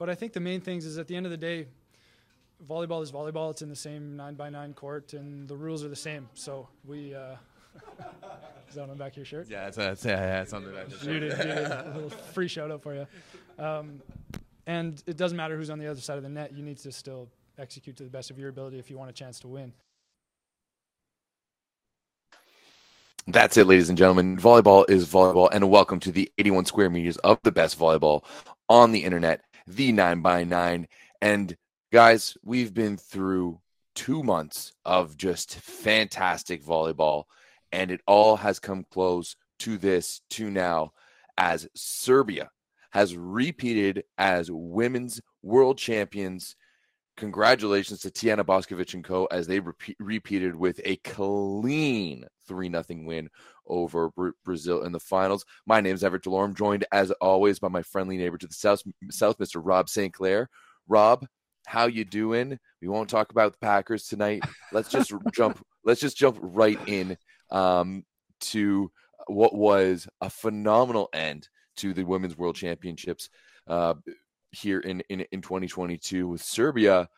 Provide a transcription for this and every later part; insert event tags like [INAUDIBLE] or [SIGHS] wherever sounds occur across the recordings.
but I think the main things is at the end of the day, volleyball is volleyball. It's in the same nine by nine court, and the rules are the same. So we. Uh, [LAUGHS] is that on the back of your shirt? Yeah, it's, it's, yeah, yeah, it's on the back of your shirt. a [LAUGHS] little free shout out for you. Um, and it doesn't matter who's on the other side of the net. You need to still execute to the best of your ability if you want a chance to win. That's it, ladies and gentlemen. Volleyball is volleyball, and welcome to the 81 square meters of the best volleyball on the internet, the 9 by 9 And guys, we've been through two months of just fantastic volleyball, and it all has come close to this, to now, as Serbia has repeated as women's world champions. Congratulations to Tijana Boskovic and co. as they repeat, repeated with a clean 3 0 win over Brazil in the finals. My name is Everett Delorme, joined as always by my friendly neighbor to the south, south Mr. Rob St. Claire. Rob, how you doing? We won't talk about the Packers tonight. Let's just [LAUGHS] jump. Let's just jump right in um, to what was a phenomenal end to the Women's World Championships uh, here in, in in 2022 with Serbia.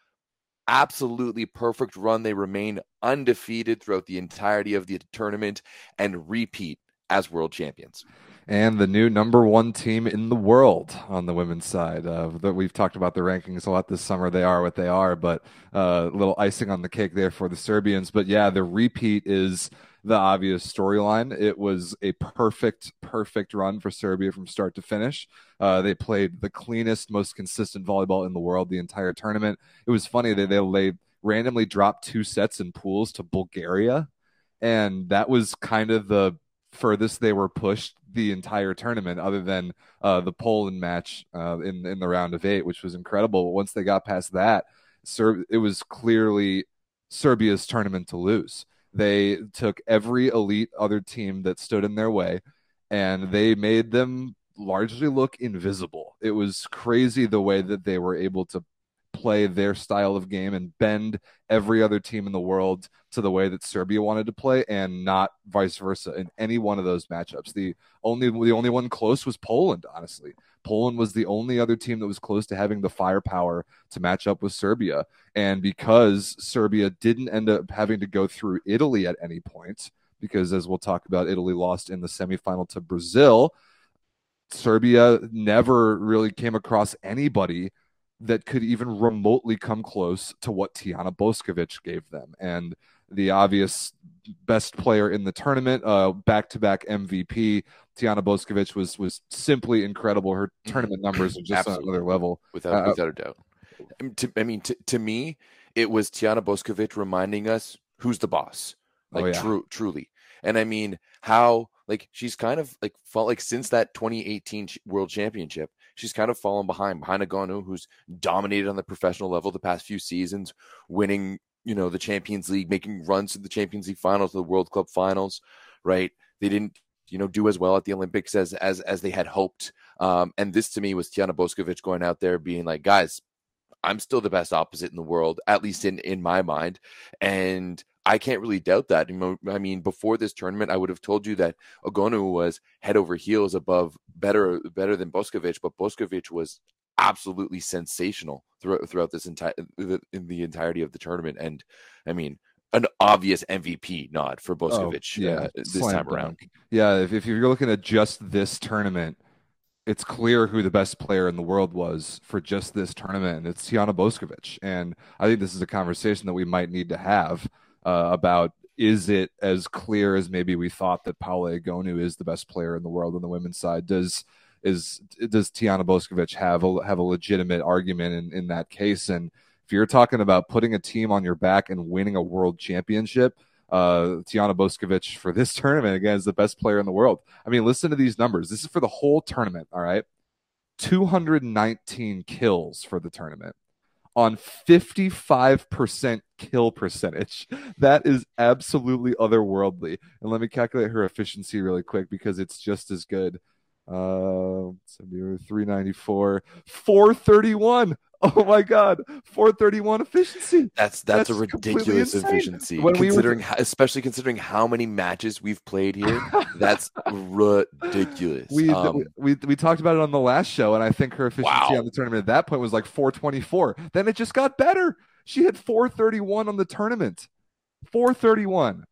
Absolutely perfect run. They remain undefeated throughout the entirety of the tournament and repeat as world champions and the new number one team in the world on the women's side. Uh, that we've talked about the rankings a lot this summer. They are what they are, but uh, a uh, little icing on the cake there for the Serbians. But yeah, the repeat is the obvious storyline. It was a perfect, perfect run for Serbia from start to finish. Uh, they played the cleanest, most consistent volleyball in the world the entire tournament. It was funny that they, they randomly dropped two sets in pools to Bulgaria. And that was kind of the furthest they were pushed the entire tournament, other than uh, the Poland match uh, in in the round of eight, which was incredible. But Once they got past that, Ser- it was clearly Serbia's tournament to lose. They took every elite other team that stood in their way, and they made them largely look invisible. It was crazy the way that they were able to play their style of game and bend every other team in the world to the way that Serbia wanted to play and not vice versa in any one of those matchups. The only the only one close was Poland, honestly. Poland was the only other team that was close to having the firepower to match up with Serbia. And because Serbia didn't end up having to go through Italy at any point, because as we'll talk about, Italy lost in the semifinal to Brazil. Serbia never really came across anybody that could even remotely come close to what Tijana Boskovic gave them. And the obvious best player in the tournament, uh, back-to-back MVP, Tijana Boskovic was was simply incredible. Her mm-hmm. tournament numbers are just on another level, without uh, without a doubt. I mean, to, I mean, to, to me, it was Tijana Boskovic reminding us who's the boss, oh, like oh, yeah. true, truly. And I mean, how like she's kind of like felt like since that 2018 World Championship, she's kind of fallen behind behind Egonu, who's dominated on the professional level the past few seasons, winning you know the Champions League, making runs to the Champions League finals, the World Club finals. Right? They didn't you know do as well at the Olympics as as as they had hoped. Um, and this to me was Tijana Boskovic going out there being like, guys, I'm still the best opposite in the world, at least in in my mind. And I can't really doubt that. I mean, before this tournament, I would have told you that Egonu was head over heels above better better than Boskovic, but Boskovic was absolutely sensational throughout throughout this entire in the entirety of the tournament. And I mean, an obvious MVP nod for Boskovic oh, yeah, uh, this time around. Yeah, if, if you're looking at just this tournament, it's clear who the best player in the world was for just this tournament, and it's Tijana Boskovic. And I think this is a conversation that we might need to have uh, about is it as clear as maybe we thought that Paola Egonu is the best player in the world on the women's side? Does is does Tijana Boskovic have a have a legitimate argument in, in that case? And if you're talking about putting a team on your back and winning a world championship, uh, Tijana Boskovic for this [LAUGHS] tournament again is the best player in the world. I mean, listen to these numbers. This is for the whole tournament. All right, 219 kills for the tournament on 55% kill percentage. That is absolutely otherworldly. And let me calculate her efficiency really quick because it's just as good. Uh, 394, 431. [LAUGHS] Oh my God, 431 efficiency. That's that's, That's a ridiculous efficiency. When we were- considering, especially considering how many matches we've played here, that's ridiculous. We, Um, we we talked about it on the last show, and I think her efficiency Wow. on the tournament at that point was like 424. Then it just got better. She hit 431 on the tournament. 431.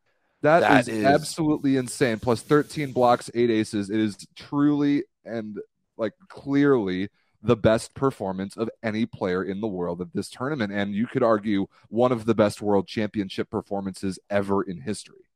That that is, is- absolutely insane. Plus 13 blocks, eight aces. It is truly and like clearly the best performance of any player in the world at this tournament. And you could argue one of the best world championship performances ever in history.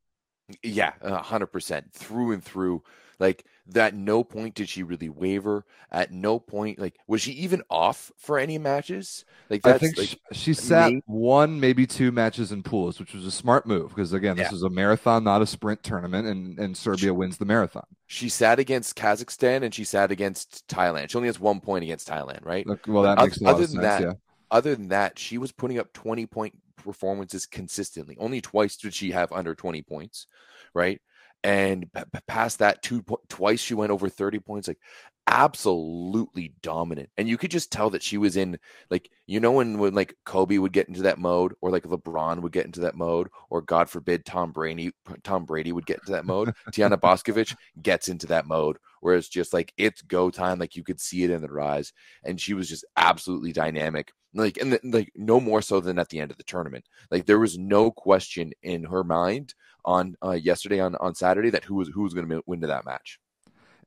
Yeah, a hundred percent through and through. Like that, no point did she really waver. At no point, like was she even off for any matches? Like I think like she, she sat one, maybe two matches in pools, which was a smart move because again, this Yeah. is a marathon, not a sprint tournament, and and Serbia wins the marathon. she sat against Kazakhstan and she sat against Thailand. She only has one point against Thailand, right? Well, that Oth- makes a lot other of than sense. that, yeah. Other than that, she was putting up twenty point performances consistently. Only twice did she have under twenty points, right? And p- past that, two twice she went over thirty points. Like absolutely dominant, and you could just tell that she was in like you know when when like Kobe would get into that mode, or like LeBron would get into that mode, or God forbid Tom Brady Tom Brady would get into that mode. [LAUGHS] Tijana Boskovic gets into that mode where it's just like it's go time. Like you could see it in the rise, and she was just absolutely dynamic. Like and the, like no more so than at the end of the tournament. Like there was no question in her mind on uh, yesterday on on Saturday that who was who was going to win to that match.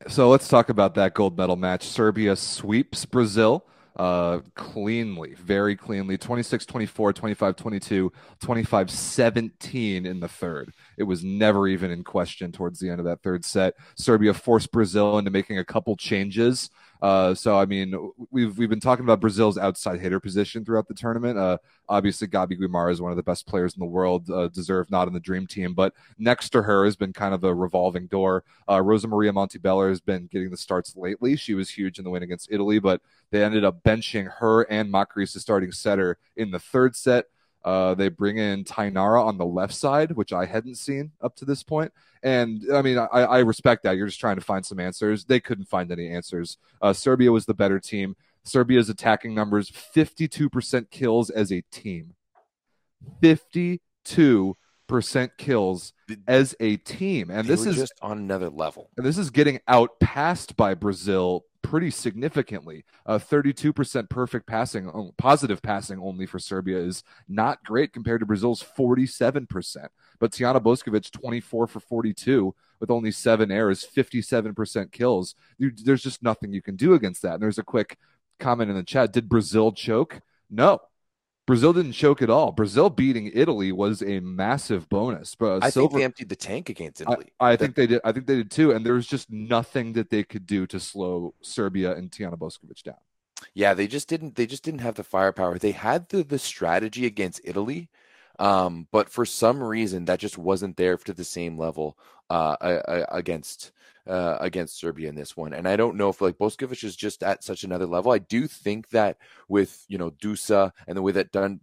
So let's talk about that gold medal match. Serbia sweeps Brazil uh, cleanly, very cleanly 26 24, 25 22, 25 17 in the third. It was never even in question towards the end of that third set. Serbia forced Brazil into making a couple changes. Uh, so I mean, we've we've been talking about Brazil's outside hitter position throughout the tournament. Uh, obviously, Gabi Guimarães is one of the best players in the world, uh, deserved not in the dream team, but next to her has been kind of a revolving door. Uh, Rosamaria Montibeller has been getting the starts lately. She was huge in the win against Italy, but they ended up benching her and Macris, starting setter, in the third set. Uh, they bring in Tainara on the left side, which I hadn't seen up to this point. And I mean, I, I respect that. You're just trying to find some answers. They couldn't find any answers. Uh, Serbia was the better team. Serbia's attacking numbers 52% kills as a team. 52% kills as a team. And They this is just on another level. and this is getting out outpassed by Brazil pretty significantly. Uh, 32% perfect passing, positive passing only for Serbia is not great compared to Brazil's 47%. But Tijana Boskovic, 24 for 42 with only seven errors, 57% kills. You, there's just nothing you can do against that. And there's a quick comment in the chat. Did Brazil choke? No. Brazil didn't choke at all. Brazil beating Italy was a massive bonus. But I think they emptied the tank against Italy. I That- think they did. I think they did too. And there was just nothing that they could do to slow Serbia and Tijana Boskovic down. Yeah, they just didn't. They just didn't have the firepower. They had the the strategy against Italy, um, but for some reason that just wasn't there to the same level uh, against uh, against Serbia in this one. And I don't know if like Boskovic is just at such another level. I do think that with you know Dusa and the way that Dun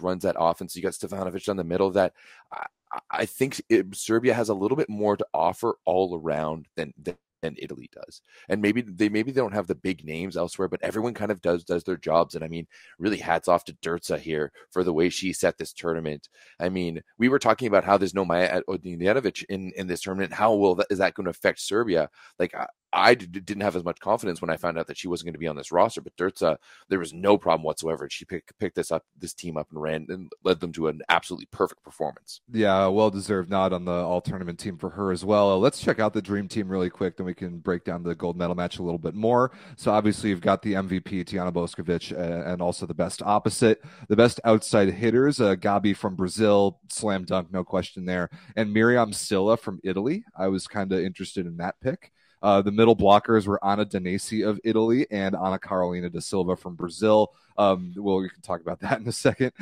runs that offense, you got Stevanovic down the middle. That I, I think it, Serbia has a little bit more to offer all around than than. Than Italy does, and maybe they maybe they don't have the big names elsewhere, but everyone kind of does does their jobs. And I mean, really, hats off to Dirtsa here for the way she set this tournament. I mean, we were talking about how there's no Maja Ognjenovic in in this tournament. How will that is that going to affect Serbia? Like I, d- didn't have as much confidence when I found out that she wasn't going to be on this roster, but Dirtsa, there was no problem whatsoever. She picked picked this up, this team up, and ran and led them to an absolutely perfect performance. Yeah, well deserved nod on the all tournament team for her as well. Uh, let's check out the dream team really quick, then we can break down the gold medal match a little bit more. So obviously you've got the MVP Tijana Boskovic uh, and also the best opposite, the best outside hitters, uh, Gabi from Brazil, slam dunk, no question there, and Myriam Sylla from Italy. I was kind of interested in that pick. Uh, the middle blockers were Anna Danesi of Italy and Ana Carolina da Silva from Brazil. Um, well, we can talk about [LAUGHS] that in a second.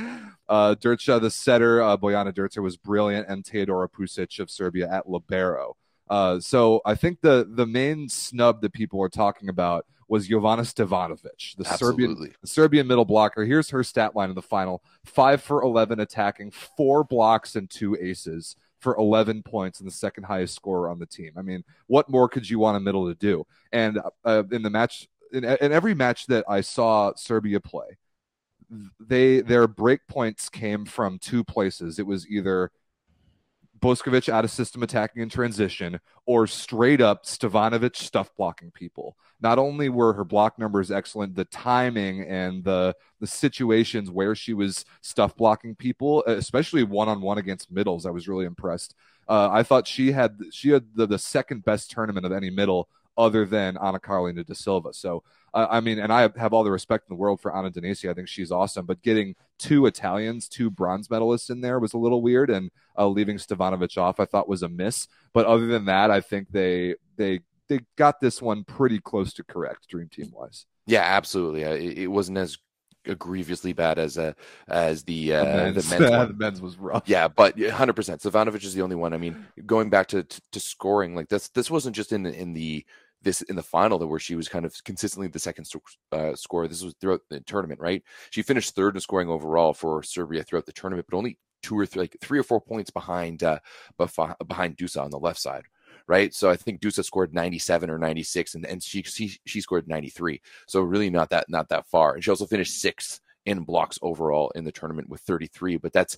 Uh, Dircha, the setter, uh, Bojana was brilliant, and Teodora Pusic of Serbia at libero. Uh, so I think the the main snub that people are talking about was Jovana Stevanovic, the Serbian the Serbian middle blocker. Here's her stat line in the final: five for eleven attacking, four blocks and two aces for 11 points and the second highest scorer on the team. I mean, what more could you want a middle to do? And uh, in the match, in, in every match that I saw Serbia play, they their break points came from two places. It was either Boskovic out of system attacking in transition, or straight up Stevanovic stuff blocking people. Not only were her block numbers excellent, the timing and the the situations where she was stuff blocking people, especially one on one against middles, I was really impressed. Uh, I thought she had she had the, the second best tournament of any middle other than Ana Carolina da Silva. So uh, I mean, and I have all the respect in the world for Anna Danesi. I think she's awesome, but getting two Italians, two bronze medalists in there was a little weird, and uh, leaving Stevanovic off, I thought was a miss. But other than that, I think they they they got this one pretty close to correct, Dream Team wise. Yeah, absolutely. Uh, it, it wasn't as grievously bad as uh, as the uh, the men's, the [LAUGHS] men's, the men's was rough. Yeah, but 100. percent Stevanovic is the only one. I mean, going back to, to, to scoring, like this this wasn't just in the, in the this in the final where she was kind of consistently the second uh, scorer. This was throughout the tournament, right? She finished third in scoring overall for Serbia throughout the tournament, but only two or three, like three or four points behind uh, behind Dusa on the left side, right? So I think Dusa scored 97 or 96, and, and she, she she scored 93. So really not that not that far. And she also finished sixth in blocks overall in the tournament with 33. But that's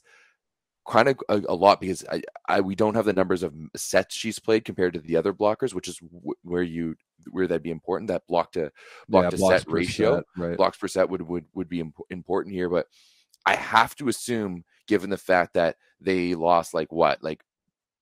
kind of a, a, lot because I, I we don't have the numbers of sets she's played compared to the other blockers, which is w- where you where that'd be important. That block to block yeah, to set ratio, set, right. blocks per set would would would be imp- important here. But I have to assume, given the fact that they lost like what like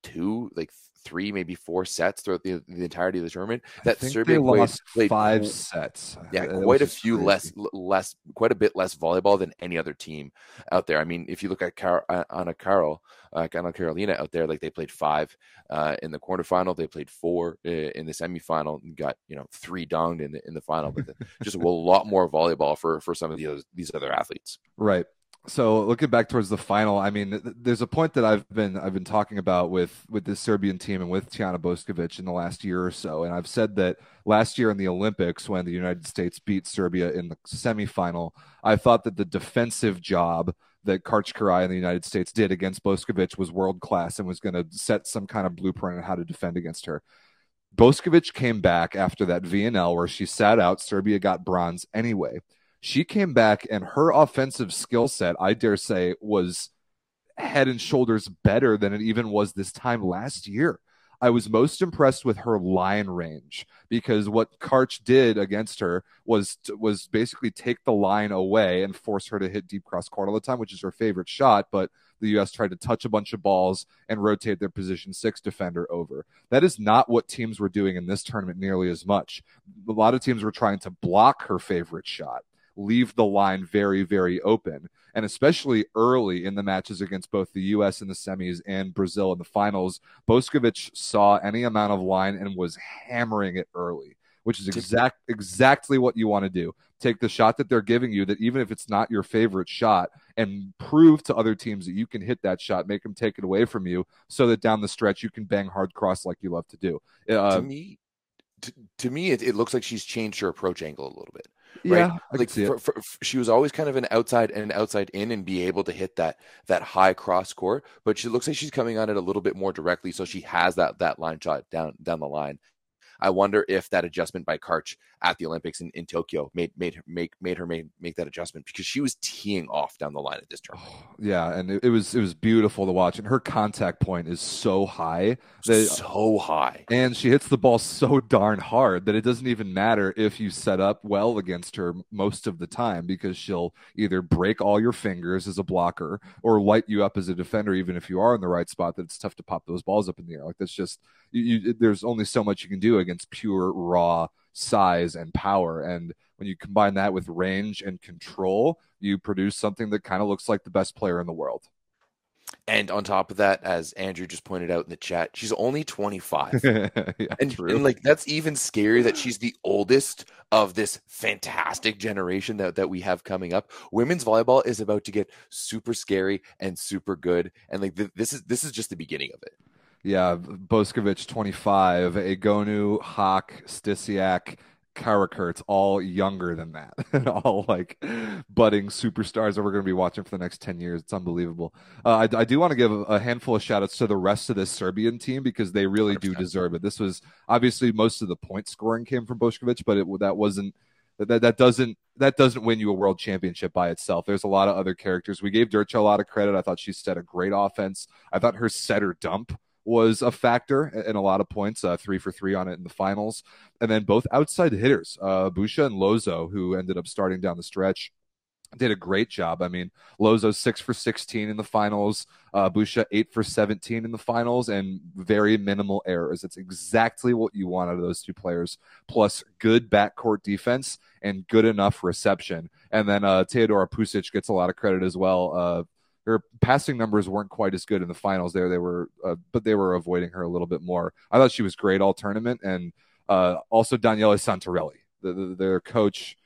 two like three, maybe four sets throughout the, the entirety of the tournament. That Serbia lost played five sets. Yeah, quite a few less, less, quite a bit less volleyball than any other team out there. I mean, if you look at Car- uh, Anna Carol, uh, Ana Carolina out there, like they played five uh, in the quarterfinal, they played four uh, in the semifinal, and got you know three donged in the in the final. But the, just a lot more volleyball for for some of the, these other athletes. Right so looking back towards the final, I mean, there's a point that I've been I've been talking about with with this Serbian team and with Tijana Boskovic in the last year or so, and I've said that last year in the Olympics when the United States beat Serbia in the semifinal, I thought that the defensive job that Karch Kiraly in the United States did against Boskovic was world class and was going to set some kind of blueprint on how to defend against her. Boskovic came back after that VNL where she sat out. Serbia got bronze anyway she came back and her offensive skill set, I dare say, was head and shoulders better than it even was this time last year. I was most impressed with her line range because what Karch did against her was was basically take the line away and force her to hit deep cross court all the time, which is her favorite shot. But the U.S. tried to touch a bunch of balls and rotate their position six defender over. That is not what teams were doing in this tournament nearly as much. A lot of teams were trying to block her favorite shot leave the line very, very open. And especially early in the matches against both the U.S. in the semis and Brazil in the finals, Boskovic saw any amount of line and was hammering it early, which is exact exactly what you want to do. Take the shot that they're giving you, that even if it's not your favorite shot, and prove to other teams that you can hit that shot, make them take it away from you, so that down the stretch you can bang hard cross like you love to do. Uh, to me, to, to me, it, it, looks like she's changed her approach angle a little bit. Right? Yeah, like for, for, she was always kind of an outside and outside in, and be able to hit that that high cross court. But she looks like she's coming on it a little bit more directly, so she has that that line shot down down the line. I wonder if that adjustment by Karch at the Olympics in, in Tokyo made made her make made her make, make that adjustment because she was teeing off down the line at this tournament. Oh, yeah, and it, it, was it was beautiful to watch, and her contact point is so high that so high, and she hits the ball so darn hard that it doesn't even matter if you set up well against her most of the time because she'll either break all your fingers as a blocker or light you up as a defender, even if you are in the right spot. That it's tough to pop those balls up in the air. Like that's just you, you, there's only so much you can do against pure raw size and power. And when you combine that with range and control, you produce something that kind of looks like the best player in the world. And on top of that, as Andrew just pointed out in the chat, she's only 25. [LAUGHS] yeah, and, and, like that's even scary that she's the oldest of this fantastic generation that, that we have coming up. Women's volleyball is about to get super scary and super good. And like th- this is this is just the beginning of it. Yeah, Boskovic 25, Egonu, Haak, Stysiak, Karakurt's all younger than that. [LAUGHS] all like budding superstars that we're going to be watching for the next 10 years. It's unbelievable. Uh, I, I, do want to give a handful of shout outs to the rest of this Serbian team because they really 100%. do deserve it. This was obviously most of the point scoring came from Boskovic, but it, that wasn't That, that doesn't that doesn't win you a world championship by itself. There's a lot of other characters. We gave Dircha a lot of credit. I thought she set a great offense. I thought her setter dump was a factor in a lot of points, uh, three for three on it in the finals. And then both outside hitters, uh, Busha and Lozo, who ended up starting down the stretch, did a great job. I mean, Lozo six for 16 in the finals, uh, Busha eight for 17 in the finals, and very minimal errors. It's exactly what you want out of those two players, plus good backcourt defense and good enough reception. And then uh, Teodora Pusic gets a lot of credit as well. Uh, her passing numbers weren't quite as good in the finals there. They were, uh, but they were avoiding her a little bit more. I thought she was great all tournament, and uh, also Daniele Santarelli, the, the, their coach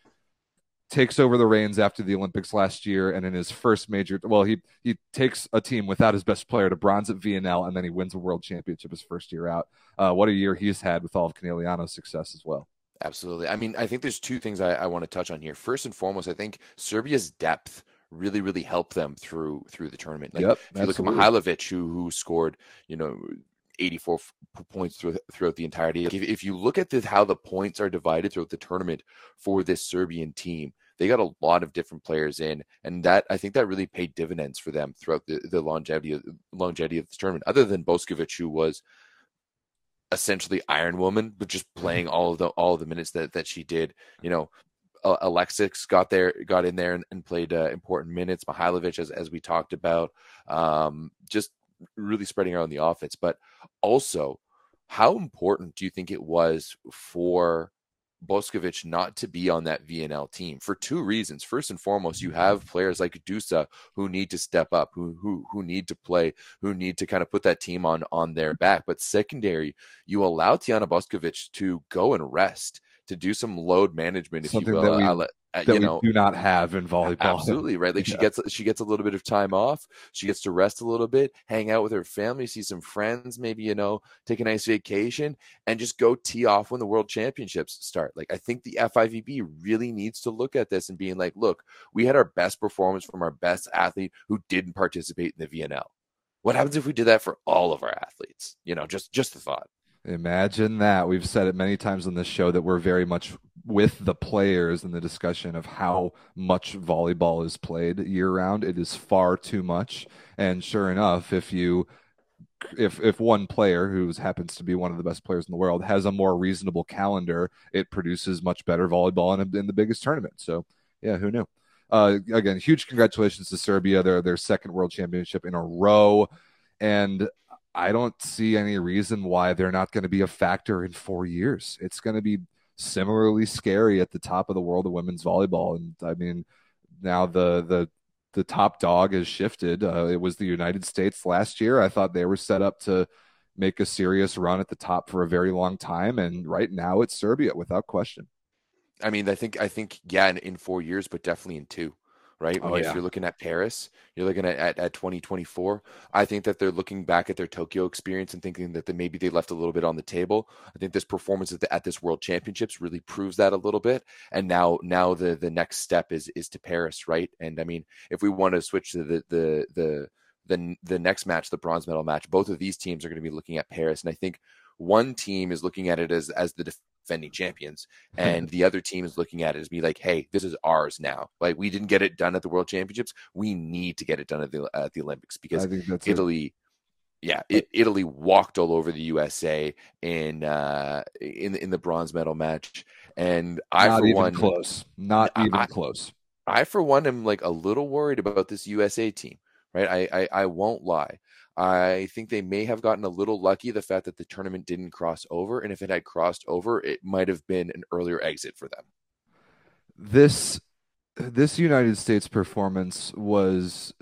takes over the reins after the Olympics last year, and in his first major, well, he he takes a team without his best player to bronze at VNL, and then he wins a world championship his first year out. Uh, what a year he's had with all of Conegliano's success as well. Absolutely. I mean, I think there's two things I, I want to touch on here. First and foremost, I think Serbia's depth really, really helped them through through the tournament. Like, yep, if you look at Mihailovic, who who scored, you know, 84 points through, throughout the entirety. If, if you look at the, how the points are divided throughout the tournament for this Serbian team, they got a lot of different players in, and that I think that really paid dividends for them throughout the, the longevity of, longevity of the tournament. Other than Boskovic, who was essentially Iron Woman, but just mm-hmm. playing all of the all of the minutes that that she did. You know, Alexis got there, got in there and, and played uh, important minutes. Mihailovic, as as we talked about, um, just really spreading around the offense. But also, how important do you think it was for Boskovic not to be on that VNL team for two reasons. First and foremost, you have players like Dusa who need to step up, who who who need to play, who need to kind of put that team on on their back. But secondary, you allow Tijana Boskovic to go and rest, to do some load management, if Something you will. That we, uh, that you know, do not have in volleyball. Absolutely right. Like yeah. she gets she gets a little bit of time off. She gets to rest a little bit, hang out with her family, see some friends, maybe you know, take a nice vacation, and just go tee off when the World Championships start. Like I think the FIVB really needs to look at this and being like, look, we had our best performance from our best athlete who didn't participate in the VNL. What happens if we did that for all of our athletes? You know, just just the thought. Imagine that. We've said it many times on this show that we're very much with the players in the discussion of how much volleyball is played year round. It is far too much. And sure enough, if you if if one player who happens to be one of the best players in the world has a more reasonable calendar, it produces much better volleyball in, in the biggest tournament. So yeah, who knew? Uh, again, huge congratulations to Serbia. Their their second world championship in a row, and I don't see any reason why they're not going to be a factor in four years. It's going to be similarly scary at the top of the world of women's volleyball. And I mean, now the the the top dog has shifted. Uh, it was the United States last year. I thought they were set up to make a serious run at the top for a very long time, and right now it's Serbia without question. I mean, I think I think yeah, in, in four years, but definitely in two right? Oh, if yeah. you're looking at Paris, you're looking at, at, at 2024. I think that they're looking back at their Tokyo experience and thinking that they, maybe they left a little bit on the table. I think this performance at, the, at this World Championships really proves that a little bit. And now now the the next step is is to Paris, right? And I mean, if we want to switch to the the the the, the next match, the bronze medal match, both of these teams are going to be looking at Paris. And I think one team is looking at it as as the defending champions and the other team is looking at it as be like hey this is ours now. Like we didn't get it done at the world championships. We need to get it done at the, at the olympics because italy it. yeah it, italy walked all over the usa in uh in in the bronze medal match and i not for one close. Not even I, close. I for one am like a little worried about this usa team right? I i, I won't lie I think they may have gotten a little lucky the fact that the tournament didn't cross over. And if it had crossed over, it might have been an earlier exit for them. This this United States performance was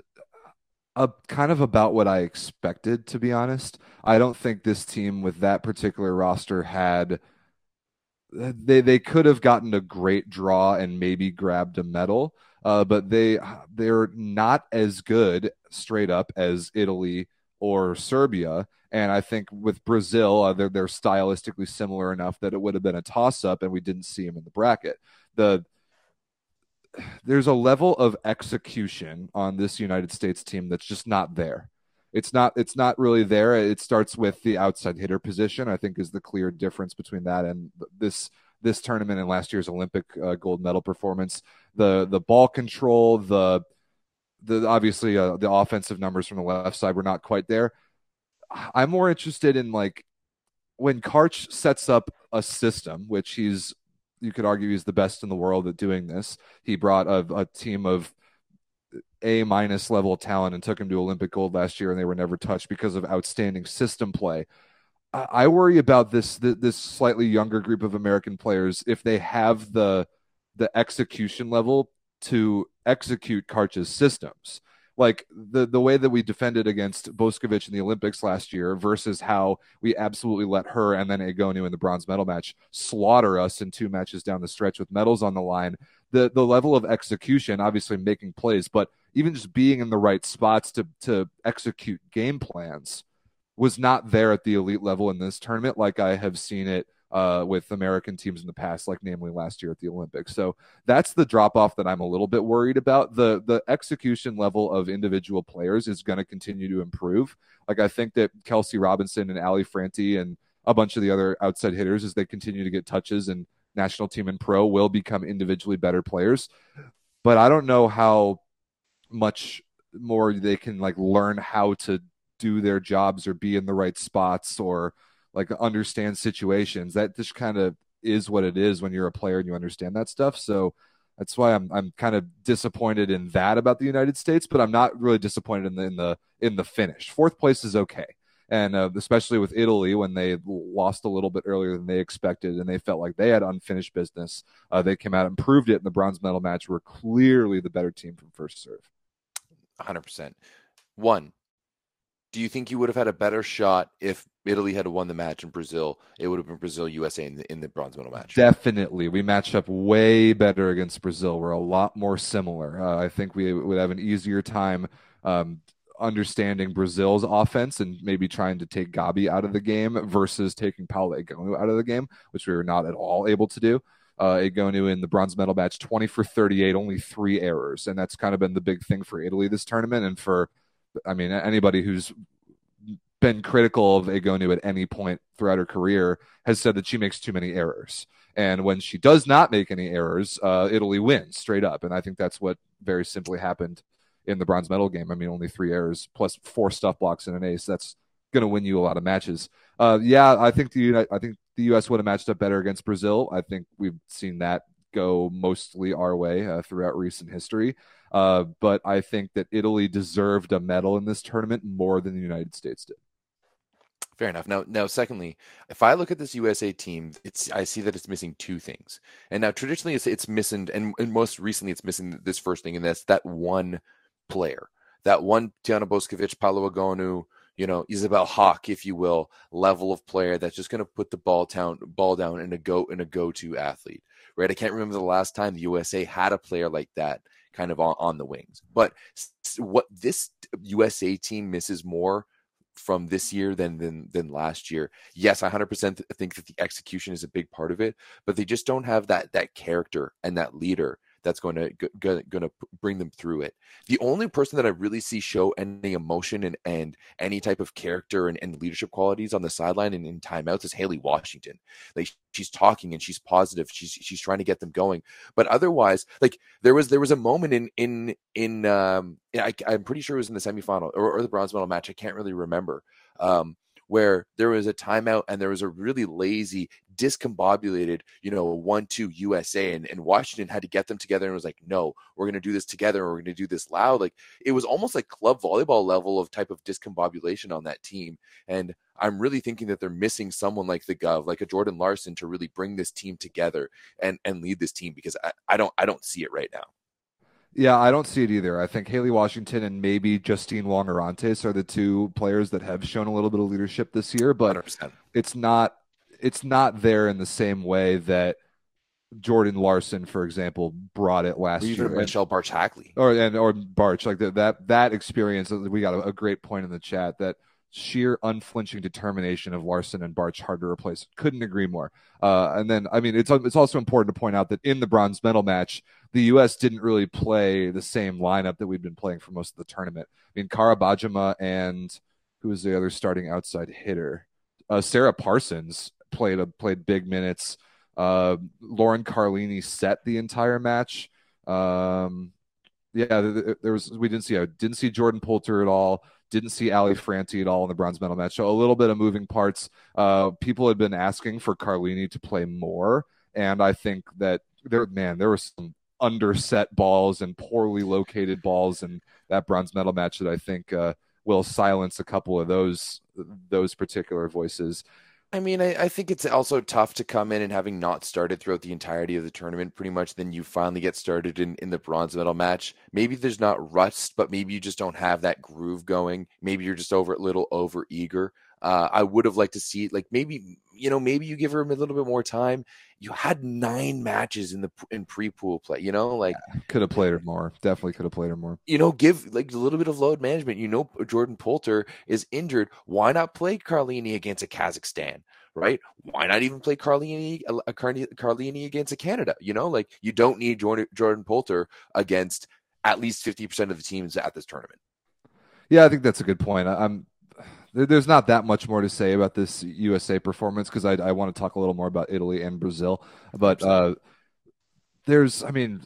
a kind of about what I expected, to be honest. I don't think this team with that particular roster had they they could have gotten a great draw and maybe grabbed a medal, uh, but they they're not as good straight up as Italy or Serbia. And I think with Brazil, uh, they're, they're stylistically similar enough that it would have been a toss up and we didn't see them in the bracket. The there's a level of execution on this United States team that's just not there. It's not it's not really there. It starts with the outside hitter position. I think is the clear difference between that and this this tournament and last year's Olympic uh, gold medal performance. The the ball control, the the obviously uh, the offensive numbers from the left side were not quite there. I'm more interested in like when Karch sets up a system, which he's you could argue he's the best in the world at doing this. He brought a, a team of a minus level talent and took him to Olympic gold last year, and they were never touched because of outstanding system play. I worry about this this slightly younger group of American players if they have the the execution level to execute Karch's systems. Like the the way that we defended against Boskovic in the Olympics last year versus how we absolutely let her and then Egonu in the bronze medal match slaughter us in two matches down the stretch with medals on the line. The the level of execution, obviously making plays, but even just being in the right spots to to execute game plans was not there at the elite level in this tournament like I have seen it uh, with American teams in the past, like namely last year at the Olympics. So that's the drop off that I'm a little bit worried about. The the execution level of individual players is going to continue to improve. Like I think that Kelsey Robinson and Ali Franti and a bunch of the other outside hitters, as they continue to get touches and national team and pro, will become individually better players. But I don't know how much more they can like learn how to do their jobs or be in the right spots or like understand situations. That just kind of is what it is when you're a player and you understand that stuff. So that's why I'm I'm kind of disappointed in that about the United States, but I'm not really disappointed in the in the in the finish. Fourth place is okay, and uh, especially with Italy when they lost a little bit earlier than they expected, and they felt like they had unfinished business. Uh, they came out and proved it in the bronze medal match. Were clearly the better team from first serve. 100. percent One, do you think you would have had a better shot if Italy had won the match in Brazil? It would have been Brazil USA in the in the bronze medal match. Definitely, we matched up way better against Brazil. We're a lot more similar. Uh, I think we would have an easier time um, understanding Brazil's offense and maybe trying to take Gabi out of the game versus taking Paola Egonu out of the game, which we were not at all able to do. Uh, Egonu in the bronze medal match, 20 for 38, only three errors. And that's kind of been the big thing for Italy this tournament and for I mean, anybody who's been critical of Egonu at any point throughout her career has said that she makes too many errors. And when she does not make any errors, uh, Italy wins straight up. And I think that's what very simply happened in the bronze medal game. I mean, only three errors plus four stuff blocks and an ace. That's going to win you a lot of matches. Uh, yeah, I think the I think the U.S. would have matched up better against Brazil. I think we've seen that go mostly our way uh, throughout recent history. Uh, but I think that Italy deserved a medal in this tournament more than the United States did. Fair enough. Now, now, secondly, if I look at this USA team, it's I see that it's missing two things. And now, traditionally, it's it's missing, and, and most recently, it's missing this first thing, and that's that one player, that one Tijana Boskovic, Paola Egonu, you know, Isabelle Haak, if you will, level of player that's just going to put the ball down, ball down in a go in a go to athlete, right? I can't remember the last time the USA had a player like that kind of on, on the wings. But what this USA team misses more from this year than than than last year. Yes, I 100% think that the execution is a big part of it, but they just don't have that that character and that leader that's going to going to bring them through it. The only person that I really see show any emotion and and any type of character and, and leadership qualities on the sideline and in timeouts is Haley Washington. Like she's talking and she's positive. She's she's trying to get them going. But otherwise, like there was there was a moment in in in um I, am pretty sure it was in the semifinal or, or the bronze medal match. I can't really remember. Um, where there was a timeout and there was a really lazy, discombobulated, you know, one two USA and, and Washington had to get them together and was like, no, we're gonna do this together, we're gonna do this loud. Like it was almost like club volleyball level of type of discombobulation on that team. And I'm really thinking that they're missing someone like the Gov, like a Jordan Larson, to really bring this team together and and lead this team because I, I don't I don't see it right now. Yeah, I don't see it either. I think Haley Washington and maybe Justine Wong Orantes are the two players that have shown a little bit of leadership this year, but 100%. it's not it's not there in the same way that Jordan Larson, for example, brought it last year. Even Michelle Bartsch Hackley. Or and or Bartsch, like the, that that experience. We got a, a great point in the chat that sheer unflinching determination of Larson and Bartsch hard to replace. Couldn't agree more. Uh, and then, I mean, it's it's also important to point out that in the bronze medal match, the U.S. didn't really play the same lineup that we'd been playing for most of the tournament. I mean, Kara Bajema and who was the other starting outside hitter? Uh, Sarah Parsons played a, played big minutes. Uh, Lauren Carlini set the entire match. Um, yeah, there was we didn't see I didn't see Jordan Poulter at all. Didn't see Ali Franti at all in the bronze medal match. So a little bit of moving parts. Uh, people had been asking for Carlini to play more, and I think that there, man, there was some underset balls and poorly located balls in that bronze medal match that I think uh, will silence a couple of those those particular voices. I mean, I, I, think it's also tough to come in and having not started throughout the entirety of the tournament, pretty much, then you finally get started in, in the bronze medal match. Maybe there's not rust, but maybe you just don't have that groove going. Maybe you're just over a little over eager. Uh, I would have liked to see like maybe you know maybe you give her a little bit more time. You had nine matches in the in pre pool play. You know, like yeah, could have played her more. Definitely could have played her more. You know, give like a little bit of load management. You know, Jordan Poulter is injured. Why not play Carlini against a Kazakhstan? Right? Why not even play Carlini a Carlini against a Canada? You know, like you don't need Jordan Jordan Poulter against at least fifty percent of the teams at this tournament. Yeah, I think that's a good point. I'm there's not that much more to say about this USA performance because I, I want to talk a little more about Italy and Brazil. But uh, there's, I mean,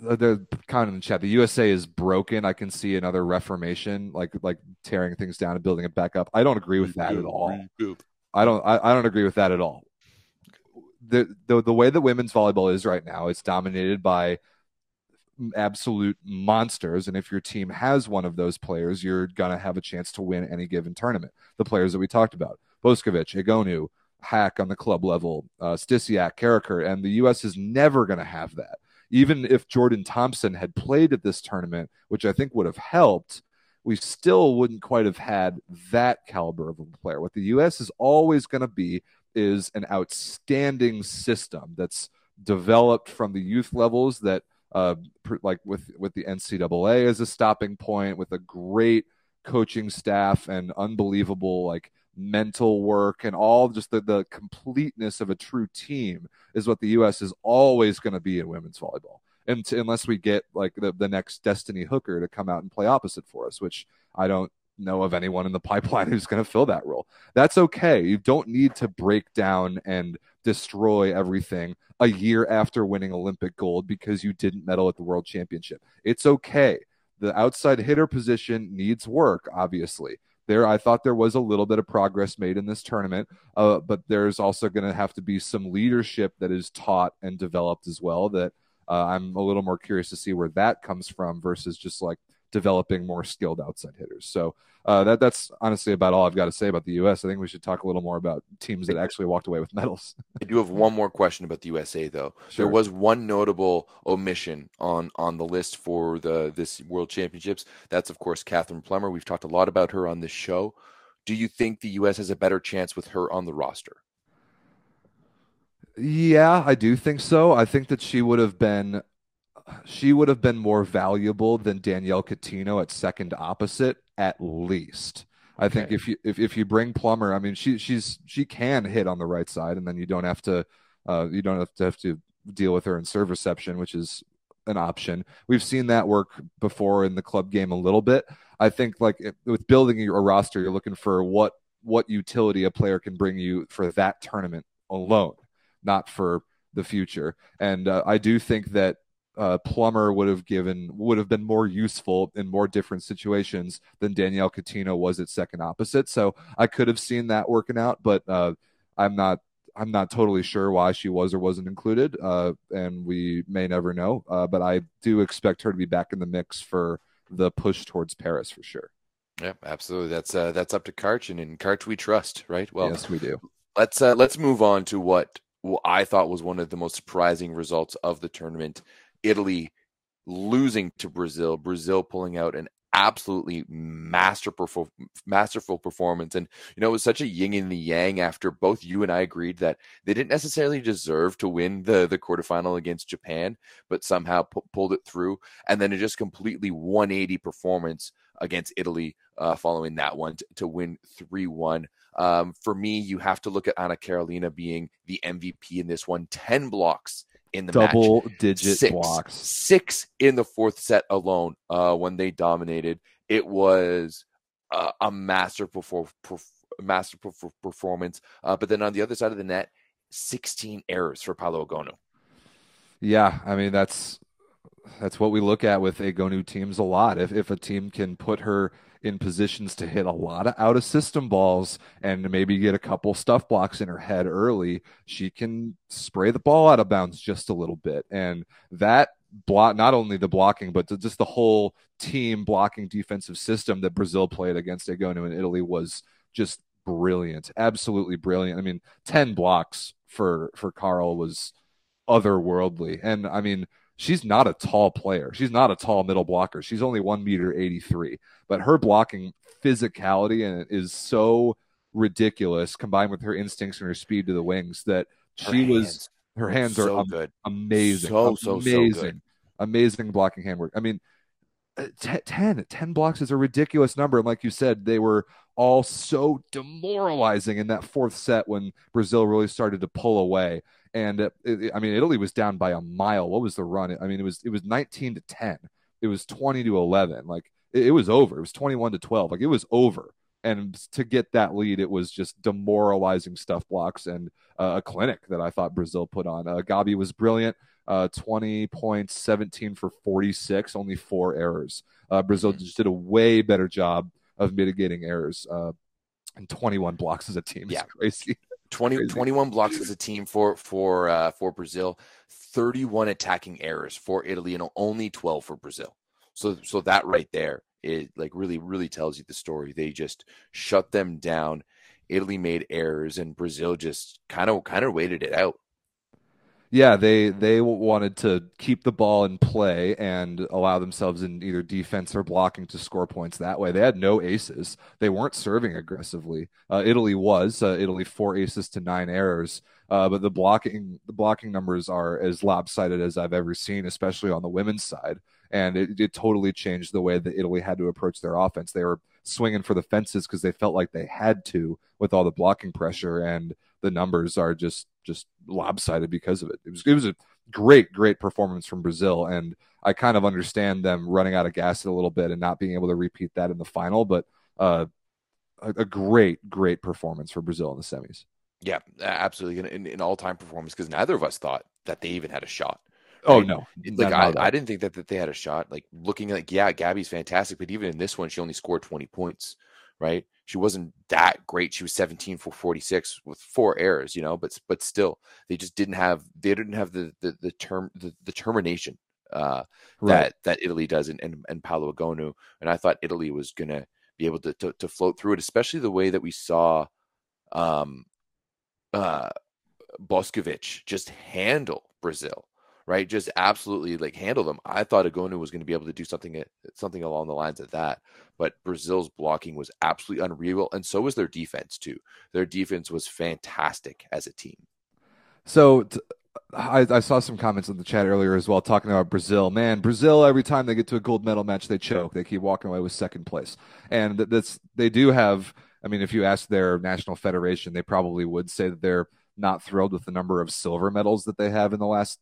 the kind of in the chat, the USA is broken. I can see another reformation, like like tearing things down and building it back up. I don't agree with that at all. I don't. I, I don't agree with that at all. The, the the way that women's volleyball is right now, it's dominated by absolute monsters. And if your team has one of those players, you're going to have a chance to win any given tournament. The players that we talked about Boskovic, Egonu, Haak on the club level, uh, Stysiak, Karakurt, and the U.S. is never going to have that. Even if Jordan Thompson had played at this tournament, which I think would have helped, we still wouldn't quite have had that caliber of a player. What the U.S. is always going to be is an outstanding system that's developed from the youth levels that – uh, like with with the NCAA as a stopping point, with a great coaching staff and unbelievable like mental work and all just the, the completeness of a true team is what the U.S. is always going to be in women's volleyball. And unless we get like the, the next Destiny Hooker to come out and play opposite for us, which I don't know of anyone in the pipeline [LAUGHS] who's going to fill that role. That's okay. You don't need to break down and destroy everything a year after winning Olympic gold because you didn't medal at the World Championship. It's okay. The outside hitter position needs work, obviously. There, I thought there was a little bit of progress made in this tournament, uh, but there's also going to have to be some leadership that is taught and developed as well. That uh, I'm a little more curious to see where that comes from versus just like developing more skilled outside hitters. So uh, that that's honestly about all I've got to say about the U.S. I think we should talk a little more about teams that actually walked away with medals. I do have one more question about the USA though. Sure. There was one notable omission on on the list for the this World Championships. That's of course Kathryn Plummer. We've talked a lot about her on this show. Do you think the U.S. has a better chance with her on the roster? Yeah, I do think so. I think that she would have been she would have been more valuable than Danielle Cuttino at second opposite at least. I okay. think if you if, if you bring Plummer, I mean she she's she can hit on the right side, and then you don't have to uh, you don't have to have to deal with her in serve reception, which is an option. We've seen that work before in the club game a little bit. I think like with building a roster, you're looking for what what utility a player can bring you for that tournament alone, not for the future. And uh, I do think that uh, Plummer would have given would have been more useful in more different situations than Danielle Cuttino was at second opposite. So I could have seen that working out, but uh, I'm not I'm not totally sure why she was or wasn't included, uh, and we may never know. Uh, but I do expect her to be back in the mix for the push towards Paris for sure. Yeah, absolutely. That's uh, that's up to Karch, and in Karch we trust, right? Well, yes, we do. Let's uh, let's move on to what I thought was one of the most surprising results of the tournament. Italy losing to Brazil, Brazil pulling out an absolutely masterful masterful performance. And you know it was such a yin and the yang after both you and I agreed that they didn't necessarily deserve to win the the quarterfinal against Japan but somehow pu- pulled it through. And then a just completely 180 performance against Italy uh, following that one to, to win 3-1 um, for me you have to look at Ana Carolina being the MVP in this one 10 blocks in the double match. digit six, blocks. Six in the fourth set alone uh, when they dominated. It was uh, a masterful, perf- masterful performance. Uh, but then on the other side of the net, 16 errors for Paola Egonu. Yeah, I mean that's that's what we look at with Egonu teams a lot. If if a team can put her in positions to hit a lot of out of system balls and maybe get a couple stuff blocks in her head early, she can spray the ball out of bounds just a little bit. And that block, not only the blocking, but just the whole team blocking defensive system that Brazil played against Egonu in Italy was just brilliant, absolutely brilliant. I mean, 10 blocks for, for Carl was otherworldly. And I mean, she's not a tall player. She's not a tall middle blocker. She's only one meter 83, but her blocking physicality and is so ridiculous combined with her instincts and her speed to the wings that she was her hands so are good. amazing. So, so, amazing. So good. Amazing blocking handwork. I mean, uh, 10, 10 blocks is a ridiculous number. And like you said, they were all so demoralizing in that fourth set when Brazil really started to pull away. And it, it, I mean, Italy was down by a mile. What was the run? I mean, it was it was 19 to 10. It was 20 to 11. Like it, it was over. It was 21 to 12. Like it was over. And to get that lead, it was just demoralizing stuff blocks and uh, a clinic that I thought Brazil put on. Uh, Gabi was brilliant. Uh, 20 points, 17 for 46, only four errors. Uh, Brazil mm-hmm. just did a way better job of mitigating errors. Uh, and 21 blocks as a team yeah. is [LAUGHS] crazy. 20, 21 blocks as a team for for uh, for Brazil, 31 attacking errors for Italy, and only 12 for Brazil. So so that right there it like really really tells you the story. They just shut them down. Italy made errors, and Brazil just kind of kind of waited it out yeah, they they wanted to keep the ball in play and allow themselves in either defense or blocking to score points that way. They had no aces. They weren't serving aggressively. Uh, Italy was uh, Italy four aces to nine errors. Uh, but the blocking the blocking numbers are as lopsided as I've ever seen, especially on the women's side. And it, it totally changed the way that Italy had to approach their offense. They were swinging for the fences because they felt like they had to with all the blocking pressure, and the numbers are just just lopsided because of it. It was it was a great great performance from Brazil, and I kind of understand them running out of gas a little bit and not being able to repeat that in the final, but uh, a, a great great performance for Brazil in the semis. Yeah, absolutely, an, an all time performance because neither of us thought that they even had a shot. Oh no! Like I, I didn't think that, that they had a shot. Like looking like yeah, Gabi's fantastic, but even in this one, she only scored twenty points. Right? She wasn't that great. She was seventeen for forty six with four errors. You know, but but still, they just didn't have they didn't have the the, the term the, the termination uh, right. that that Italy does and and, and Paola Egonu. And I thought Italy was gonna be able to, to to float through it, especially the way that we saw um uh Boskovic just handle Brazil right? Just absolutely like handle them. I thought Egonu was going to be able to do something something along the lines of that, but Brazil's blocking was absolutely unreal, and so was their defense too. Their defense was fantastic as a team. So. T- I, I, saw some comments in the chat earlier as well talking about Brazil. Man, Brazil every time they get to a gold medal match, they choke. They keep walking away with second place, and that's they do have. I mean, if you ask their national federation, they probably would say that they're not thrilled with the number of silver medals that they have in the last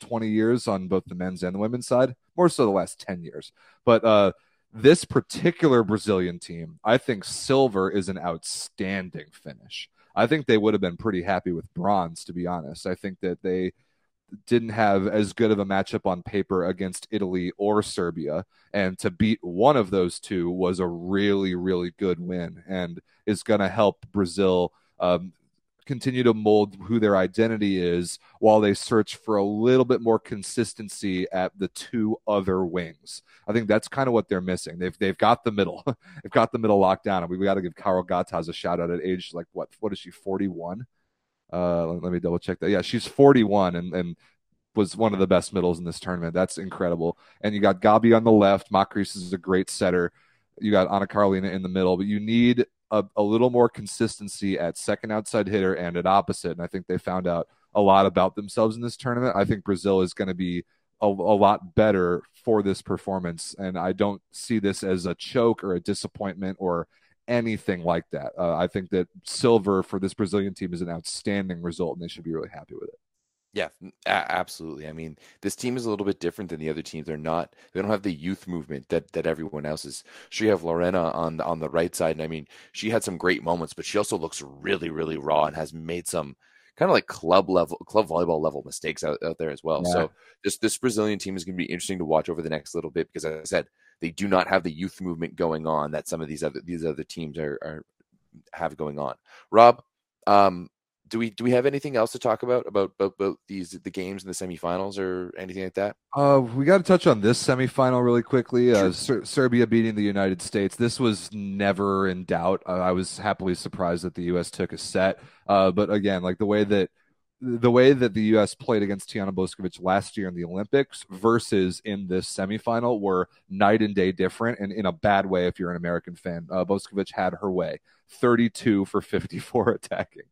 20 years on both the men's and the women's side, more so the last 10 years. But uh, this particular Brazilian team, I think silver is an outstanding finish. I think they would have been pretty happy with bronze, to be honest. I think that they didn't have as good of a matchup on paper against Italy or Serbia. And to beat one of those two was a really, really good win and is going to help Brazil um, continue to mold who their identity is while they search for a little bit more consistency at the two other wings. I think that's kind of what they're missing. They've they've got the middle, [LAUGHS] they've got the middle locked down, and we, got to give Carol Gattaz a shout out at age like what what is she forty one? Uh, let, let me double check that. Yeah, she's forty one, and and was one of the best middles in this tournament. That's incredible. And you got Gabi on the left. Macris is a great setter. You got Ana Carolina in the middle, but you need a, a little more consistency at second outside hitter and at opposite. And I think they found out a lot about themselves in this tournament. I think Brazil is going to be a, a, lot better for this performance. And I don't see this as a choke or a disappointment or anything like that. Uh, I think that silver for this Brazilian team is an outstanding result, and they should be really happy with it. Yeah, absolutely. I mean, this team is a little bit different than the other teams. They're not. They don't have the youth movement that that everyone else is. Sure, you have Lorena on the, on the right side, and I mean, she had some great moments, but she also looks really, really raw and has made some kind of like club level, club volleyball level mistakes out, out there as well. Yeah. So this this Brazilian team is going to be interesting to watch over the next little bit because, as I said, they do not have the youth movement going on that some of these other these other teams are, are have going on. Rob, um, do we do we have anything else to talk about about about, about these the games in the semifinals or anything like that? Uh, we got to touch on this semifinal really quickly. Uh, Ser- Serbia beating the United States. This was never in doubt. Uh, I was happily surprised that the U.S. took a set. Uh, but again, like the way that the way that the U.S. played against Tijana Boskovic last year in the Olympics versus in this semifinal were night and day different, and in a bad way. If you're an American fan, uh, Boskovic had her way. 32 for 54 [LAUGHS] attacking,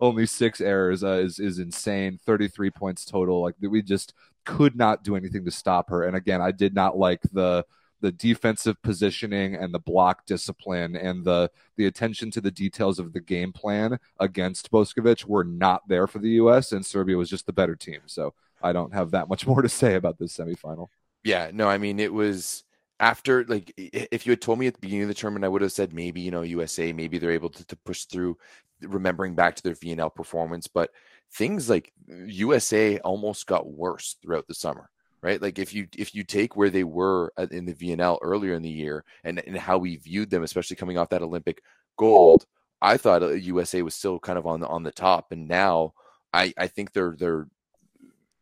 only six errors uh, is is insane. 33 points total. Like we just could not do anything to stop her. And again, I did not like the the defensive positioning and the block discipline and the the attention to the details of the game plan against Boskovic were not there for the U.S. and Serbia was just the better team. So I don't have that much [LAUGHS] more to say about this semifinal. Yeah, no, I mean it was after like if you had told me at the beginning of the tournament, I would have said maybe you know USA, maybe they're able to, to push through, remembering back to their VNL performance, but things like USA almost got worse throughout the summer right? Like if you if you take where they were in the VNL earlier in the year and, and how we viewed them, especially coming off that Olympic gold, I thought USA was still kind of on the on the top, and now I I think they're they're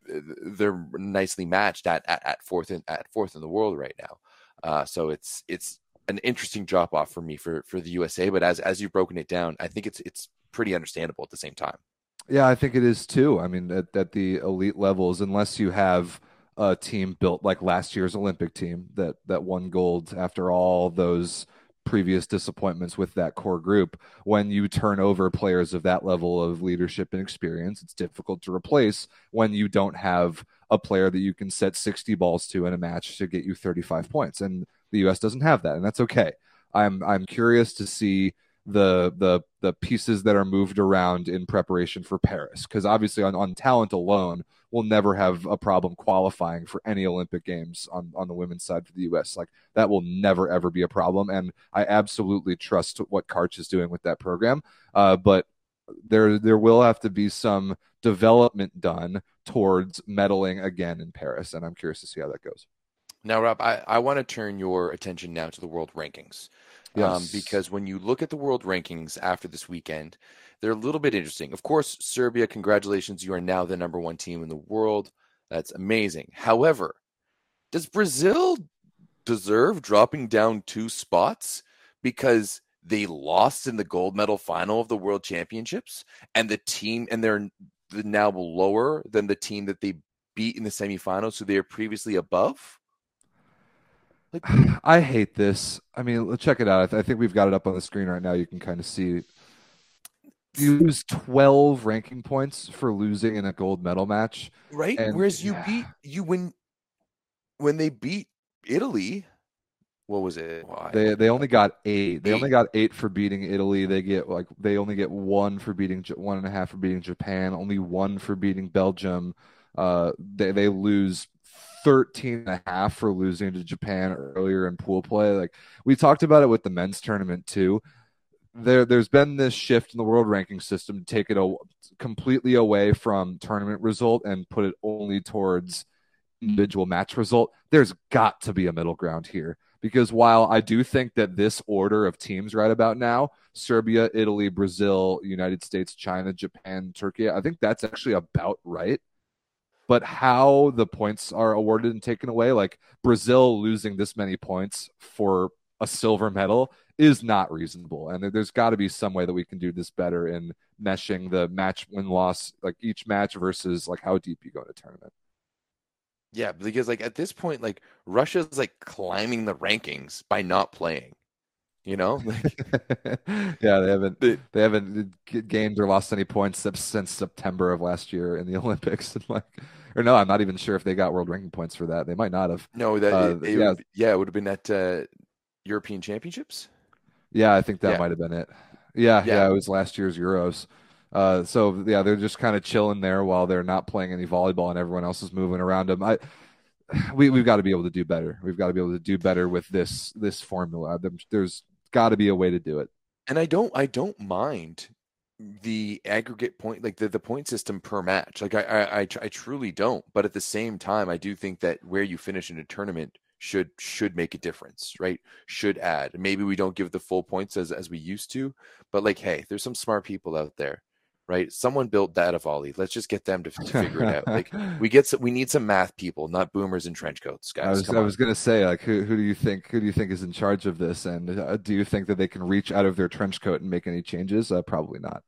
they're nicely matched at at, at fourth in at fourth in the world right now. Uh, so it's it's an interesting drop off for me for for the USA, but as as you've broken it down, I think it's it's pretty understandable at the same time. Yeah, I think it is too. I mean, at the elite levels, unless you have a team built like last year's Olympic team that that won gold after all those previous disappointments with that core group. When you turn over players of that level of leadership and experience, it's difficult to replace when you don't have a player that you can set 60 balls to in a match to get you 35 points. And the US doesn't have that, and that's okay. I'm I'm curious to see the the the pieces that are moved around in preparation for Paris. Because obviously on, on talent alone we'll never have a problem qualifying for any Olympic games on on the women's side for the US like that will never ever be a problem. And I absolutely trust what Karch is doing with that program. Uh, but there there will have to be some development done towards medaling again in Paris. And I'm curious to see how that goes. Now Rob I, I want to turn your attention now to the world rankings. Yes. Um, because when you look at the world rankings after this weekend, they're a little bit interesting. Of course, Serbia, congratulations, you are now the number one team in the world. That's amazing. However, does Brazil deserve dropping down two spots because they lost in the gold medal final of the world championships and the team and they're now lower than the team that they beat in the semifinals, so they are previously above? Like, [SIGHS] I hate this. I mean, check it out. I, th- I, think we've got it up on the screen right now. You can kind of see. You lose 12 ranking points for losing in a gold medal match. Right. And, Whereas you yeah. beat you when when they beat Italy. What was it? Why? They they only got eight. They eight. only got eight for beating Italy. They get like they only get one for beating one and a half for beating Japan. Only one for beating Belgium. Uh, they they lose 13 and a half for losing to Japan earlier in pool play. Like we talked about it with the men's tournament too. There, there's been this shift in the world ranking system to take it a, completely away from tournament result and put it only towards individual match result. There's got to be a middle ground here because while I do think that this order of teams right about now, Serbia, Italy, Brazil, United States, China, Japan, Turkey, I think that's actually about right but how the points are awarded and taken away, like Brazil losing this many points for a silver medal is not reasonable. And there's got to be some way that we can do this better in meshing the match win loss, like each match versus like how deep you go in a tournament. Yeah, because like at this point, like Russia's like climbing the rankings by not playing. You know, like, [LAUGHS] yeah, they haven't they haven't gained or lost any points since September of last year in the [LAUGHS] Olympics. And like, or no, I'm not even sure if they got world ranking points for that. They might not have. No, that uh, it, it yeah, would, yeah, it would have been at uh, European Championships. Yeah, I think that yeah. might have been it. Yeah, yeah, yeah, it was last year's Euros. Uh, so yeah, they're just kind of chilling there while they're not playing any volleyball and everyone else is moving around them. I we we've got to be able to do better. We've got to be able to do better with this this formula. There's got to be a way to do it. And I don't I don't mind the aggregate point, like the, the point system per match. Like I, I, I, I truly don't. But at the same time, I do think that where you finish in a tournament should should make a difference, right? Should add. Maybe we don't give the full points as as we used to, but like, hey, there's some smart people out there, right? Someone built data volley. Let's just get them to, to figure it out. Like [LAUGHS] we get some, we need some math people, not boomers in trench coats, guys. I was, I was gonna say, like, who who do you think who do you think is in charge of this, and uh, do you think that they can reach out of their trench coat and make any changes? Uh, probably not.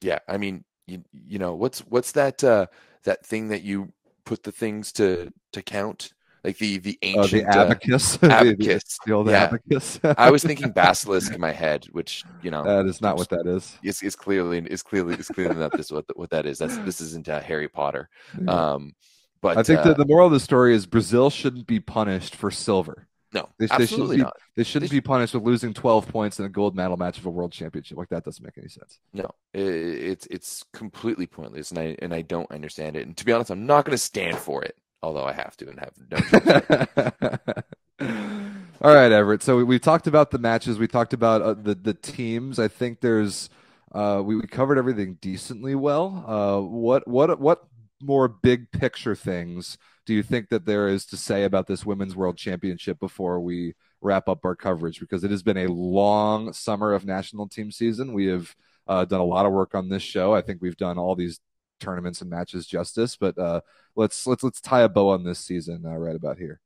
Yeah, I mean, you you know, what's what's that uh that thing that you put the things to to count? Like the the Oh, ancient the uh, abacus, [LAUGHS] The- the- abacus. the Yeah. abacus. [LAUGHS] I was thinking basilisk in my head, which you know that is not what that is. is, is clearly is clearly is clearly not this what what that is. That's [LAUGHS] this isn't uh, Harry Potter. Um, but I think uh, that the moral of the story is Brazil shouldn't be punished for silver. no, They, they shouldn't absolutely be, not. They shouldn't They be punished with losing 12 points in a gold medal match of a world championship. Like that doesn't make any sense. No, i- it's it's completely pointless, and I and I don't understand it. And to be honest, I'm not going to stand for it, although I have to and have no. [LAUGHS] All right, Everett. So we, we talked about the matches. We talked about uh, the the teams. I think there's uh, we, we covered everything decently well. Uh, what what what more big picture things do you think that there is to say about this women's world championship before we wrap up our coverage? Because it has been a long summer of national team season. We have uh, done a lot of work on this show. I think we've done all these tournaments and matches justice. But uh, let's let's let's tie a bow on this season uh, right about here.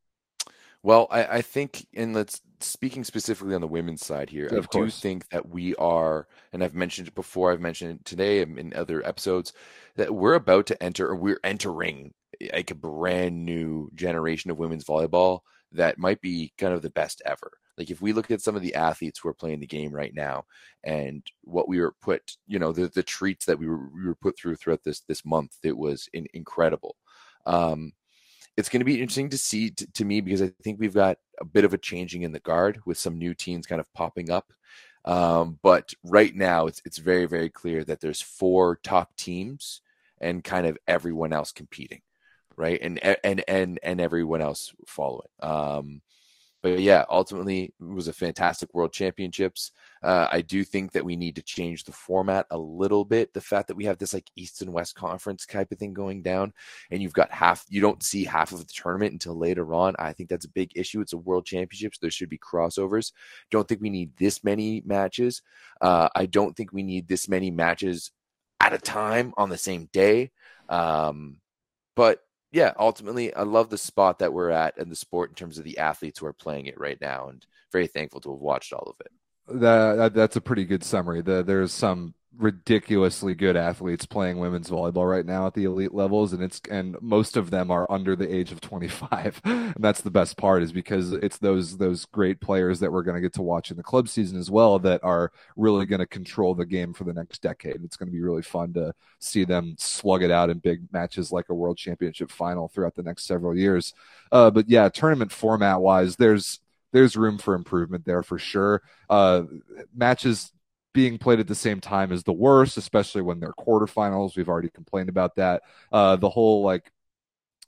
Well, I, I think, and let's speaking specifically on the women's side here, Of I do think that we are, and I've mentioned it before, I've mentioned it today and in other episodes, that we're about to enter, or we're entering like a brand new generation of women's volleyball that might be kind of the best ever. Like if we look at some of the athletes who are playing the game right now, and what we were put, you know, the the treats that we were we were put through throughout this this month, it was in, incredible. Um, it's going to be interesting to see t- to me because I think we've got a bit of a changing in the guard with some new teams kind of popping up. Um, but right now, it's it's very very clear that there's four top teams and kind of everyone else competing, right? And and and and everyone else following. Um, but yeah, ultimately, it was a fantastic World Championships. Uh, I do think that we need to change the format a little bit. The fact that we have this like East and West Conference type of thing going down, and you've got half, you don't see half of the tournament until later on. I think that's a big issue. It's a World Championships. There should be crossovers. Don't think we need this many matches. Uh, I don't think we need this many matches at a time on the same day. Um, but yeah, ultimately, I love the spot that we're at and the sport in terms of the athletes who are playing it right now, and very thankful to have watched all of it. That, that that's a pretty good summary. The, there's some ridiculously good athletes playing women's volleyball right now at the elite levels, and it's and most of them are under the age of 25. [LAUGHS] And that's the best part is because it's those those great players that we're going to get to watch in the club season as well that are really going to control the game for the next decade. It's going to be really fun to see them slug it out in big matches like a World Championship final throughout the next several years. Uh, but yeah, tournament format wise, there's there's room for improvement there for sure. Uh, matches being played at the same time is the worst, especially when they're quarterfinals. We've already complained about that. Uh, the whole like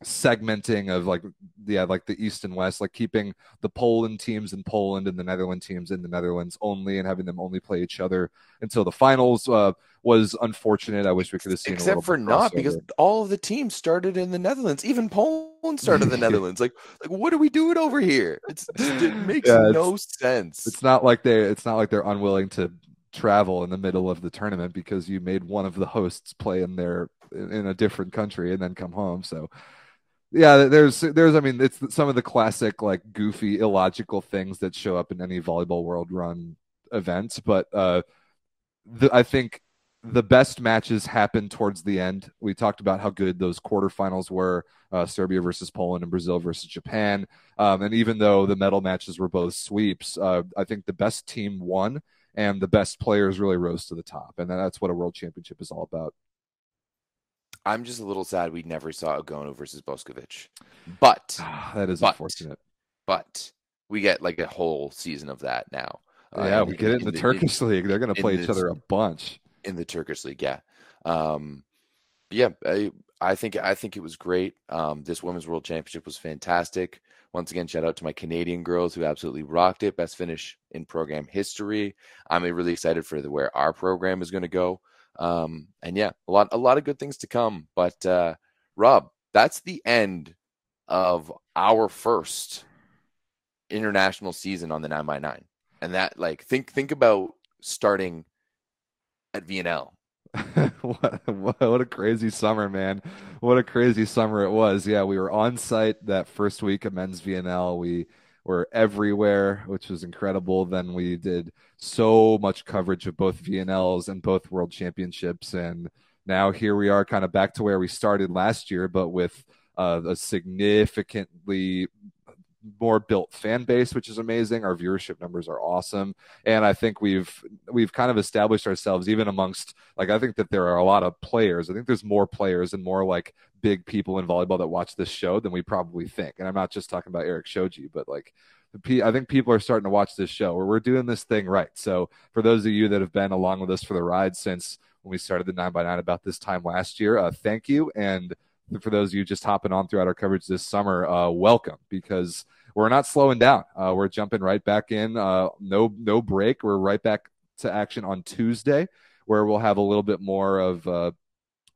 segmenting of like yeah like the east and west like keeping the poland teams in poland and the netherlands teams in the netherlands only and having them only play each other until the finals uh, was unfortunate i wish we could have seen a Except for not crossover. because all of the teams started in the Netherlands. Even Poland started in the [LAUGHS] Netherlands. Like, like what are we doing over here? It's it makes Yeah, no sense. it's not like they it's not like they're unwilling to travel in the middle of the tournament because you made one of the hosts play in their in a different country and then come home so yeah there's there's i mean it's some of the classic like goofy illogical things that show up in any volleyball world run events but uh the, i think the best matches happen towards the end. We talked about how good those quarterfinals were uh, Serbia versus Poland and Brazil versus Japan. Um, and even though the medal matches were both sweeps, uh, I think the best team won and the best players really rose to the top. And that's what a world championship is all about. I'm just a little sad we never saw Egonu versus Boskovic, but [SIGHS] that is But- unfortunate. but we get like a whole season of that now. Uh, yeah, in- we get it in, the, Turkish league. They're going to in play each this- other a bunch. in the Turkish league. Yeah, um, yeah. I, I think I think it was great. Um, this women's world championship was fantastic. Once again, shout out to my Canadian girls who absolutely rocked it. Best finish in program history. I'm really excited for the, where our program is going to go. Um, and yeah, a lot a lot of good things to come. But uh, Rob, that's the end of our first international season on the nine by nine, and that like think think about starting at VNL. [LAUGHS] what, what a crazy summer, man! What a crazy summer it was. Yeah, we were on site that first week of men's VNL. We were everywhere, which was incredible. Then we did so much coverage of both VNLs and both World Championships, and now here we are, kind of back to where we started last year, but with uh, a significantly more built fan base, which is amazing. Our viewership numbers are awesome, and I think we've we've kind of established ourselves even amongst like I think that there are a lot of players. I think there's more players and more like big people in volleyball that watch this show than we probably think. And I'm not just talking about Eric Shoji, but like I think people are starting to watch this show where we're doing this thing right. So for those of you that have been along with us for the ride since when we started the nine by nine about this time last year, uh, thank you and for those of you just hopping on throughout our coverage this summer, uh, welcome because we're not slowing down. Uh, we're jumping right back in. Uh, no, no break. We're right back to action on Tuesday, where we'll have a little bit more of a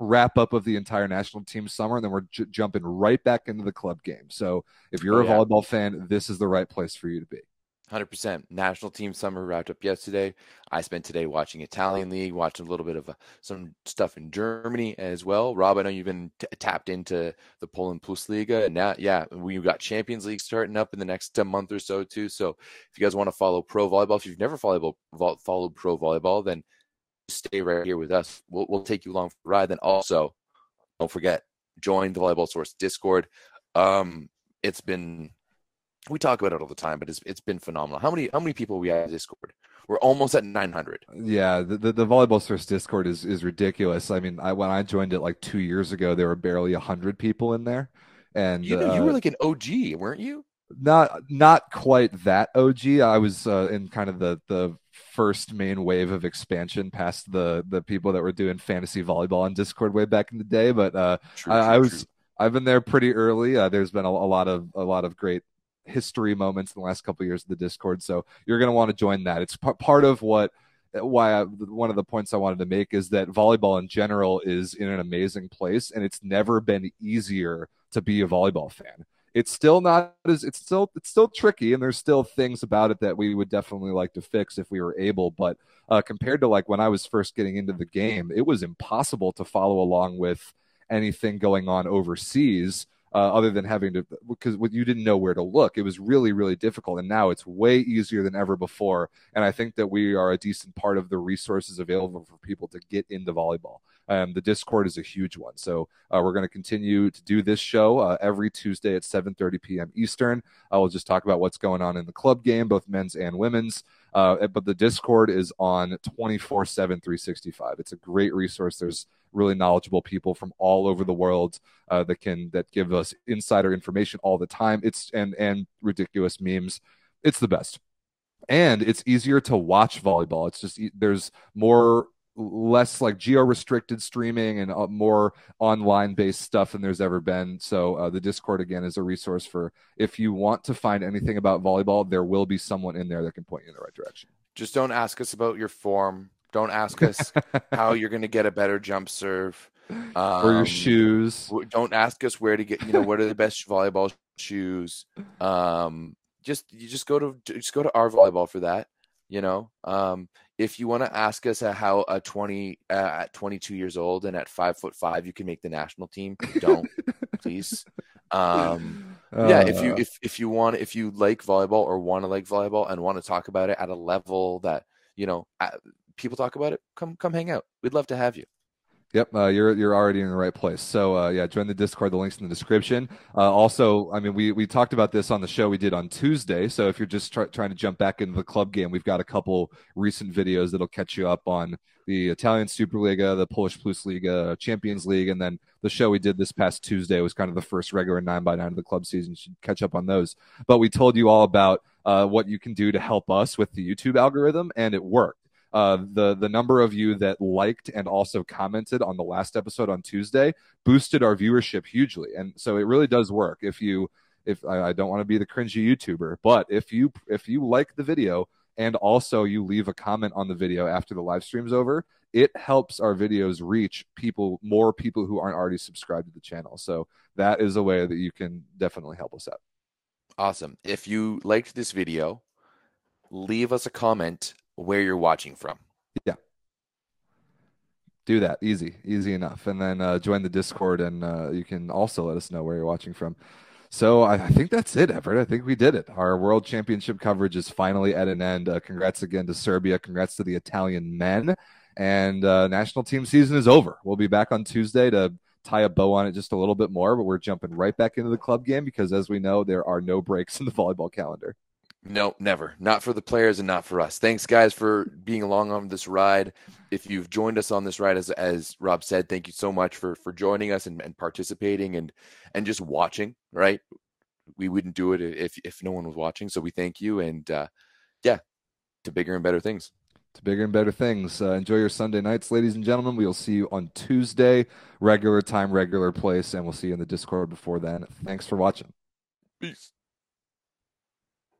wrap up of the entire national team summer, and then we're j- jumping right back into the club game. So if you're a yeah. volleyball fan, this is the right place for you to be. 100%. National team summer wrapped up yesterday. I spent today watching Italian league, watching a little bit of uh, some stuff in Germany as well. Rob, I know you've been t- tapped into the Poland Plus Liga, and now, yeah, we've got Champions League starting up in the next uh, month or so too. So if you guys want to follow pro volleyball, if you've never followed followed pro volleyball, then stay right here with us. We'll, we'll take you along for the ride. Then also, don't forget join the Volleyball Source Discord. Um, it's been we talk about it all the time, but it's it's been phenomenal. How many how many people we have Discord? We're almost at 900. Yeah, the, the, the volleyball source Discord is is ridiculous. I mean, I when I joined it like two years ago, there were barely hundred people in there, and you, uh, you were like an OG, weren't you? Not not quite that OG. I was uh, in kind of the the first main wave of expansion past the the people that were doing fantasy volleyball on Discord way back in the day. But uh, true, I, true, I, was. True. I've been there pretty early. Uh, there's been a, a, lot of a lot of great history moments in the last couple of years of the Discord. So you're going to want to join that. It's p- part of what why I, one of the points I wanted to make is that volleyball in general is in an amazing place, and it's never been easier to be a volleyball fan. It's still not as it's still it's still tricky, and there's still things about it that we would definitely like to fix if we were able. But uh, compared to like when I was first getting into the game, it was impossible to follow along with anything going on overseas uh, other than having to because you didn't know where to look. It was really really difficult, and now it's way easier than ever before. And I think that we are a decent part of the resources available for people to get into volleyball. Um, the Discord is a huge one, so uh, we're going to continue to do this show uh, every Tuesday at 7:30 p.m. Eastern. I will just talk about what's going on in the club game, both men's and women's. Uh, but the Discord is on 24 7, 365. It's a great resource. There's really knowledgeable people from all over the world uh, that can that give us insider information all the time. It's and and ridiculous memes. It's the best, and it's easier to watch volleyball. It's just there's more less like geo restricted streaming and uh, more online based stuff than there's ever been. So uh, the Discord again is a resource for if you want to find anything about volleyball, there will be someone in there that can point you in the right direction. Just don't ask us about your form. Don't ask us [LAUGHS] how you're going to get a better jump serve um, or your shoes. Don't ask us where to get. You know, what are the best volleyball shoes? Um, just you just go to just go to our volleyball for that. You know, um, if you want to ask us how a 20 uh, at 22 years old and at five foot five you can make the national team, don't please. Um, uh, yeah, if you uh. if if you want if you like volleyball or want to like volleyball and want to talk about it at a level that you know people talk about it, come come hang out. We'd love to have you. Yep, uh, you're you're already in the right place. So uh, yeah, join the Discord. The links in the description. Uh, also, I mean, we we talked about this on the show we did on Tuesday. So if you're just try, trying to jump back into the club game, we've got a couple recent videos that'll catch you up on the Italian Superliga, the Polish Plus Liga, Champions League, and then the show we did this past Tuesday was kind of the first regular nine by nine of the club season. You should catch up on those. But we told you all about uh, what you can do to help us with the YouTube algorithm, and it worked uh, the the number of you that liked and also commented on the last episode on Tuesday boosted our viewership hugely, and so it really does work. If you if I, I don't want to be the cringy YouTuber, but if you if you like the video and also you leave a comment on the video after the live stream's over, it helps our videos reach people, more people who aren't already subscribed to the channel. So that is a way that you can definitely help us out. Awesome. If you liked this video, leave us a comment where you're watching from. Yeah. Do that. Easy. Easy enough. And then uh, join the Discord and uh, you can also let us know where you're watching from. So I, I, think that's it, Everett. I think we did it. Our World Championship coverage is finally at an end. Uh, congrats again to Serbia. Congrats to the Italian men. And uh, national team season is over. We'll be back on Tuesday to tie a bow on it just a little bit more, but we're jumping right back into the club game because, as we know, there are no breaks in the volleyball calendar. No, never. Not for the players and not for us. Thanks, guys, for being along on this ride. If you've joined us on this ride, as as Rob said, thank you so much for for joining us and, and participating and and just watching. Right, we wouldn't do it if if no one was watching. So we thank you, and uh, yeah, to bigger and better things. To bigger and better things. Uh, enjoy your Sunday nights, ladies and gentlemen. We will see you on Tuesday, regular time, regular place, and we'll see you in the Discord before then. Thanks for watching. Peace.